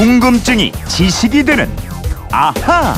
궁금증이 지식이 되는 아하.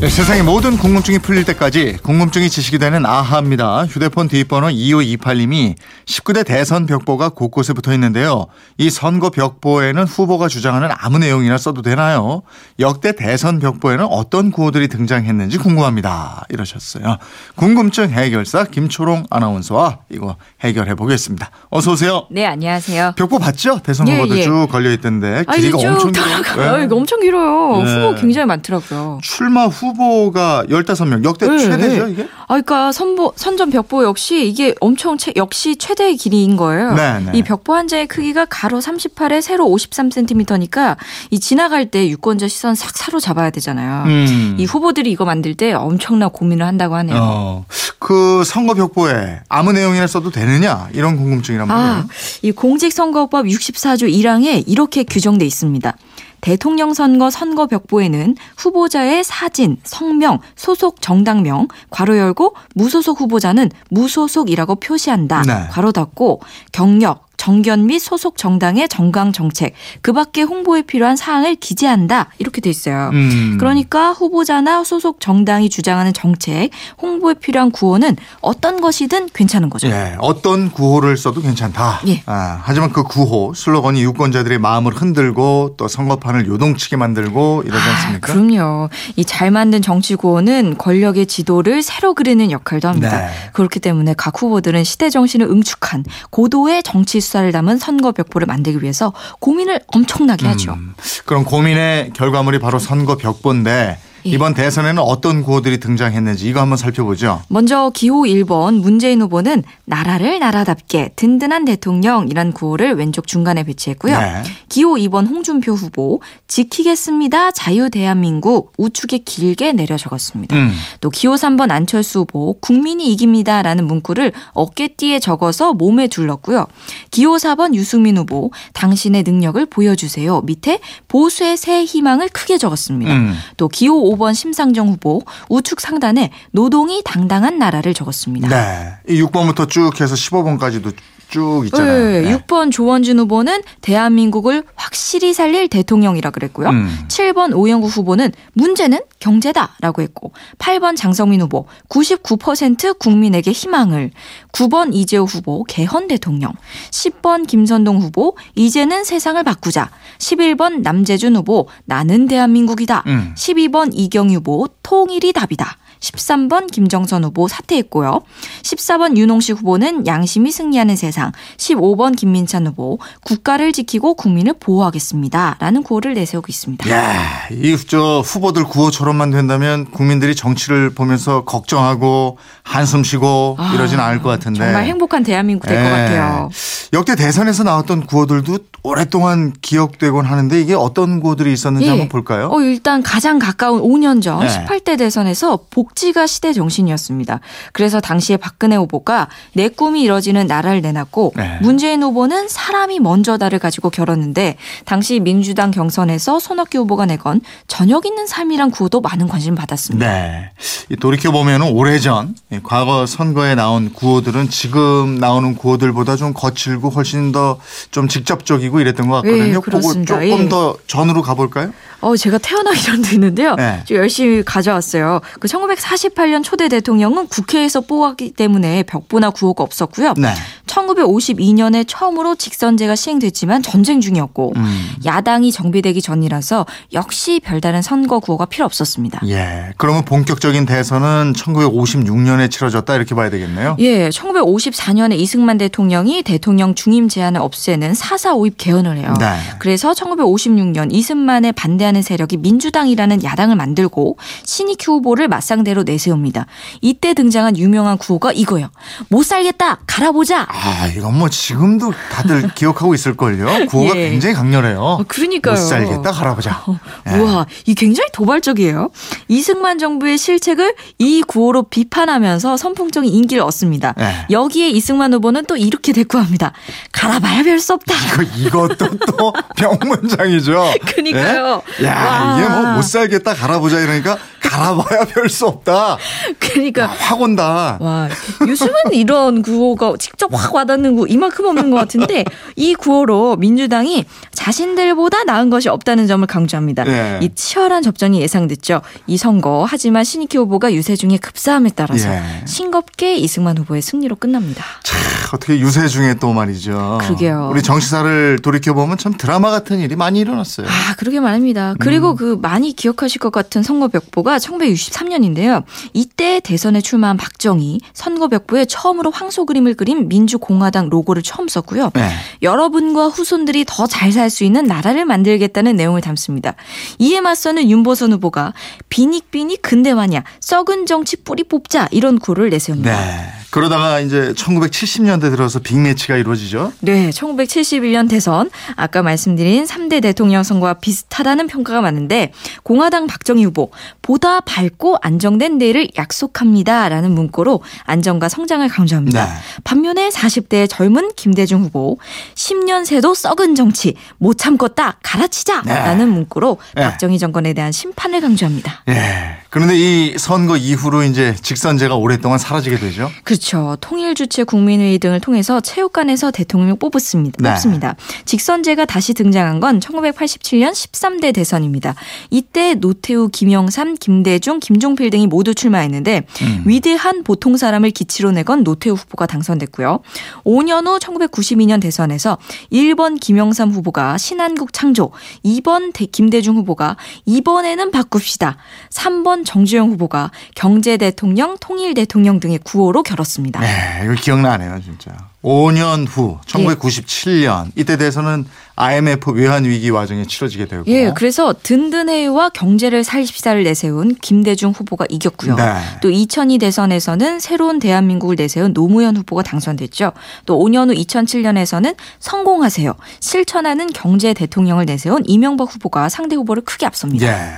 네, 세상의 모든 궁금증이 풀릴 때까지 궁금증이 지식이 되는 아하입니다. 휴대폰 뒷번호 2528님이 19대 대선 벽보가 곳곳에 붙어 있는데요. 이 선거 벽보에는 후보가 주장하는 아무 내용이나 써도 되나요? 역대 대선 벽보에는 어떤 구호들이 등장했는지 궁금합니다. 이러셨어요. 궁금증 해결사 김초롱 아나운서와 이거 해결해 보겠습니다. 어서 오세요. 네, 안녕하세요. 벽보 봤죠? 대선 예, 후보들 예. 쭉 걸려 있던데 아, 길이가 이게 엄청 쭉 길어요. 네. 이거 엄청 길어요. 네. 후보 굉장히 많더라고요. 출마 후 보가 15명 역대 네, 최대죠 네. 이게? 아, 그러니까 선보, 선전 벽보 역시 이게 엄청 최, 역시 최대의 길이인 거예요. 네, 네. 이 벽보 한 장의 크기가 가로 38에 세로 53cm니까 이 지나갈 때 유권자 시선 싹 사로잡아야 되잖아요. 음. 이 후보들이 이거 만들 때 엄청난 고민을 한다고 하네요. 어, 그 선거 벽보에 아무 내용이나 써도 되느냐 이런 궁금증이란 말이에요. 아, 이 공직선거법 64조 1항에 이렇게 규정돼 있습니다. 대통령 선거 선거 벽보에는 후보자의 사진, 성명, 소속 정당명, 괄호 열고 무소속 후보자는 무소속이라고 표시한다. 네. 괄호 닫고 경력, 정견 및 소속 정당의 정강 정책, 그 밖에 홍보에 필요한 사항을 기재한다. 이렇게 돼 있어요. 음. 그러니까 후보자나 소속 정당이 주장하는 정책, 홍보에 필요한 구호는 어떤 것이든 괜찮은 거죠. 예, 어떤 구호를 써도 괜찮다. 예. 아, 하지만 그 구호 슬로건이 유권자들의 마음을 흔들고 또 선거판을 요동치게 만들고 이러지 아, 않습니까? 그럼요. 이 잘 만든 정치 구호는 권력의 지도를 새로 그리는 역할도 합니다. 네. 그렇기 때문에 각 후보들은 시대 정신을 응축한 고도의 정치 수사 를 담은 선거 벽보를 만들기 위해서 고민을 엄청나게 하죠. 음, 그럼 고민의 결과물이 바로 선거 벽보인데 예. 이번 대선에는 어떤 구호들이 등장했는지 이거 한번 살펴보죠. 먼저 기호 1번 문재인 후보는 나라를 나라답게 든든한 대통령이란 구호를 왼쪽 중간에 배치했고요. 네. 기호 2번 홍준표 후보 지키겠습니다 자유 대한민국 우측에 길게 내려 적었습니다. 음. 또 기호 3번 안철수 후보 국민이 이깁니다라는 문구를 어깨띠에 적어서 몸에 둘렀고요. 기호 4번 유승민 후보 당신의 능력을 보여주세요. 밑에 보수의 새 희망을 크게 적었습니다. 음. 또 기호 5번 심상정 후보 우측 상단에 노동이 당당한 나라를 적었습니다. 네. 이 6번부터 쭉 해서 15번까지도 쭉 있잖아요. 네, 6번 조원준 후보는 대한민국을 확실히 살릴 대통령이라 그랬고요. 음. 7번 오영구 후보는 문제는 경제다라고 했고 8번 장성민 후보 99% 국민에게 희망을 9번 이재호 후보 개헌 대통령 10번 김선동 후보 이제는 세상을 바꾸자 11번 남재준 후보 나는 대한민국이다 음. 12번 이경유 후보 통일이 답이다 13번 김정선 후보 사퇴했고요. 14번 윤홍식 후보는 양심이 승리하는 세상. 15번 김민찬 후보 국가를 지키고 국민을 보호하겠습니다. 라는 구호를 내세우고 있습니다. 야, 이저 후보들 구호처럼만 된다면 국민들이 정치를 보면서 걱정하고 한숨 쉬고 아, 이러진 않을 것 같은데. 정말 행복한 대한민국 될것 예. 같아요. 역대 대선에서 나왔던 구호들도 오랫동안 기억되곤 하는데 이게 어떤 구호들이 있었는지 예. 한번 볼까요? 어, 일단 가장 가까운 5년 전 네. 18대 대선에서 복 지가 시대 정신이었습니다. 그래서 당시에 박근혜 후보가 내 꿈이 이뤄지는 나라를 내놨고 네. 문재인 후보는 사람이 먼저다를 가지고 결었는데 당시 민주당 경선에서 손학규 후보가 내건 저녁 있는 삶이란 구호도 많은 관심을 받았습니다. 네. 이 돌이켜 보면 오래전 이 과거 선거에 나온 구호들은 지금 나오는 구호들보다 좀 거칠고 훨씬 더 좀 직접적이고 이랬던 것 같거든요. 예, 그거. 조금 예. 더 전으로 가볼까요? 어, 제가 태어나기 전도 있는데요. 네. 좀 열심히 가져왔어요. 그 1948년 초대 대통령은 국회에서 뽑았기 때문에 벽보나 구호가 없었고요. 네. 1952년에 처음으로 직선제가 시행됐지만 전쟁 중이었고 음. 야당이 정비되기 전이라서 역시 별다른 선거 구호가 필요 없었습니다. 예. 그러면 본격적인 대선은 1956년에 치러졌다 이렇게 봐야 되겠네요. 예, 1954년에 이승만 대통령이 대통령 중임 제한을 없애는 4.4.5입 개헌을 해요. 네. 그래서 1956년 이승만에 반대하는 세력이 민주당이라는 야당을 만들고 신익희 후보를 맞상대로 내세웁니다. 이때 등장한 유명한 구호가 이거예요. 못 살겠다, 갈아보자. 아, 이건 뭐 지금도 다들 기억하고 있을걸요. 구호가 예. 굉장히 강렬해요. 어, 그러니까요. 못 살겠다 갈아보자. 예. 우와, 이 굉장히 도발적이에요. 이승만 정부의 실책을 이 구호로 비판하면서 선풍적인 인기를 얻습니다. 네. 여기에 이승만 후보는 또 이렇게 대꾸합니다. 갈아봐야 별 수 없다. 이거, 이것도 또 병문장이죠. 그러니까요. 예? 야, 와. 이게 뭐 못 살겠다 갈아보자 이러니까 갈아봐야 별 수 없다. 그러니까 확 온다. 와, 요즘은 이런 구호가 직접 확 와닿는 구 이만큼 없는 것 같은데 이 구호로 민주당이 자신들보다 나은 것이 없다는 점을 강조합니다. 예. 이 치열한 접전이 예상됐죠. 이 선거 하지만 신익희 후보가 유세중에 급사함에 따라서 예. 싱겁게 이승만 후보의 승리로 끝납니다. 차, 어떻게 유세 중에 또 말이죠. 그러게요. 우리 정치사를 돌이켜 보면 참 드라마 같은 일이 많이 일어났어요. 아, 그러게 말입니다. 그리고 그 많이 기억하실 것 같은 선거벽보가 1963년인데요. 이때 대선에 출마한 박정희 선거벽보에 처음으로 황소 그림을 그린 민주공화당 로고를 처음 썼고요. 네. 여러분과 후손들이 더 잘 살수 있는 나라를 만들겠다는 내용을 담습니다. 이에 맞서는 윤보선 후보가 비닉비닉 근대화냐 썩은 정치 뿌리 뽑자 이런 구를 내세웁니다. 네. 그러다가 이제 1970년대 들어서 빅매치가 이루어지죠. 네, 1971년 대선 아까 말씀드린 3대 대통령 선거와 비슷하다는 평가가 많은데 공화당 박정희 후보 보다 밝고 안정된 내일을 약속합니다라는 문구로 안정과 성장을 강조합니다. 네. 반면에 40대 젊은 김대중 후보 10년 새도 썩은 정치 못 참겠다 갈아치자라는 문구로 네. 박정희 정권에 대한 심판을 강조합니다. 예. 그런데 이 선거 이후로 이제 직선제가 오랫동안 사라지게 되죠. 그 렇죠. 통일주체 국민회의 등을 통해서 체육관에서 대통령을 뽑았습니다. 네. 뽑습니다. 직선제가 다시 등장한 건 1987년 13대 대선입니다. 이때 노태우, 김영삼, 김대중, 김종필 등이 모두 출마했는데 음. 위대한 보통 사람을 기치로 내건 노태우 후보가 당선됐고요. 5년 후 1992년 대선에서 1번 김영삼 후보가 신한국 창조, 2번 대- 김대중 후보가 이번에는 바꿉시다. 3번 정주영 후보가 경제 대통령, 통일 대통령 등의 구호로 결었습니다. 네, 이거 기억나네요, 진짜. 5년 후, 1997년 이때 대선은 IMF 외환 위기 와중에 치러지게 되고. 예, 그래서 든든해와 경제를 살십사를 내세운 김대중 후보가 이겼고요. 네. 또 2002 대선에서는 새로운 대한민국을 내세운 노무현 후보가 당선됐죠. 또 5년 후 2007년에서는 성공하세요. 실천하는 경제 대통령을 내세운 이명박 후보가 상대 후보를 크게 앞섭니다. 예.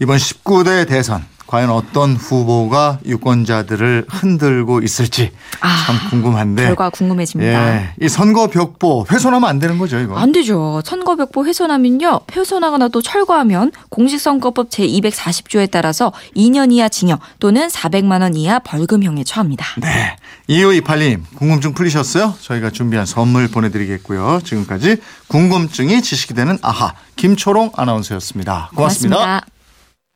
이번 19대 대선 과연 어떤 후보가 유권자들을 흔들고 있을지 아, 참 궁금한데. 결과 궁금해집니다. 예. 이 선거 벽보 훼손하면 안 되는 거죠, 이거. 안 되죠. 선거 벽보 훼손하면요. 훼손하거나 또 철거하면 공직 선거법 제 240조에 따라서 2년 이하 징역 또는 400만 원 이하 벌금형에 처합니다. 네. 2528님, 궁금증 풀리셨어요? 저희가 준비한 선물 보내 드리겠고요. 지금까지 궁금증이 지식이 되는 아하, 김초롱 아나운서였습니다 고맙습니다. 고맙습니다.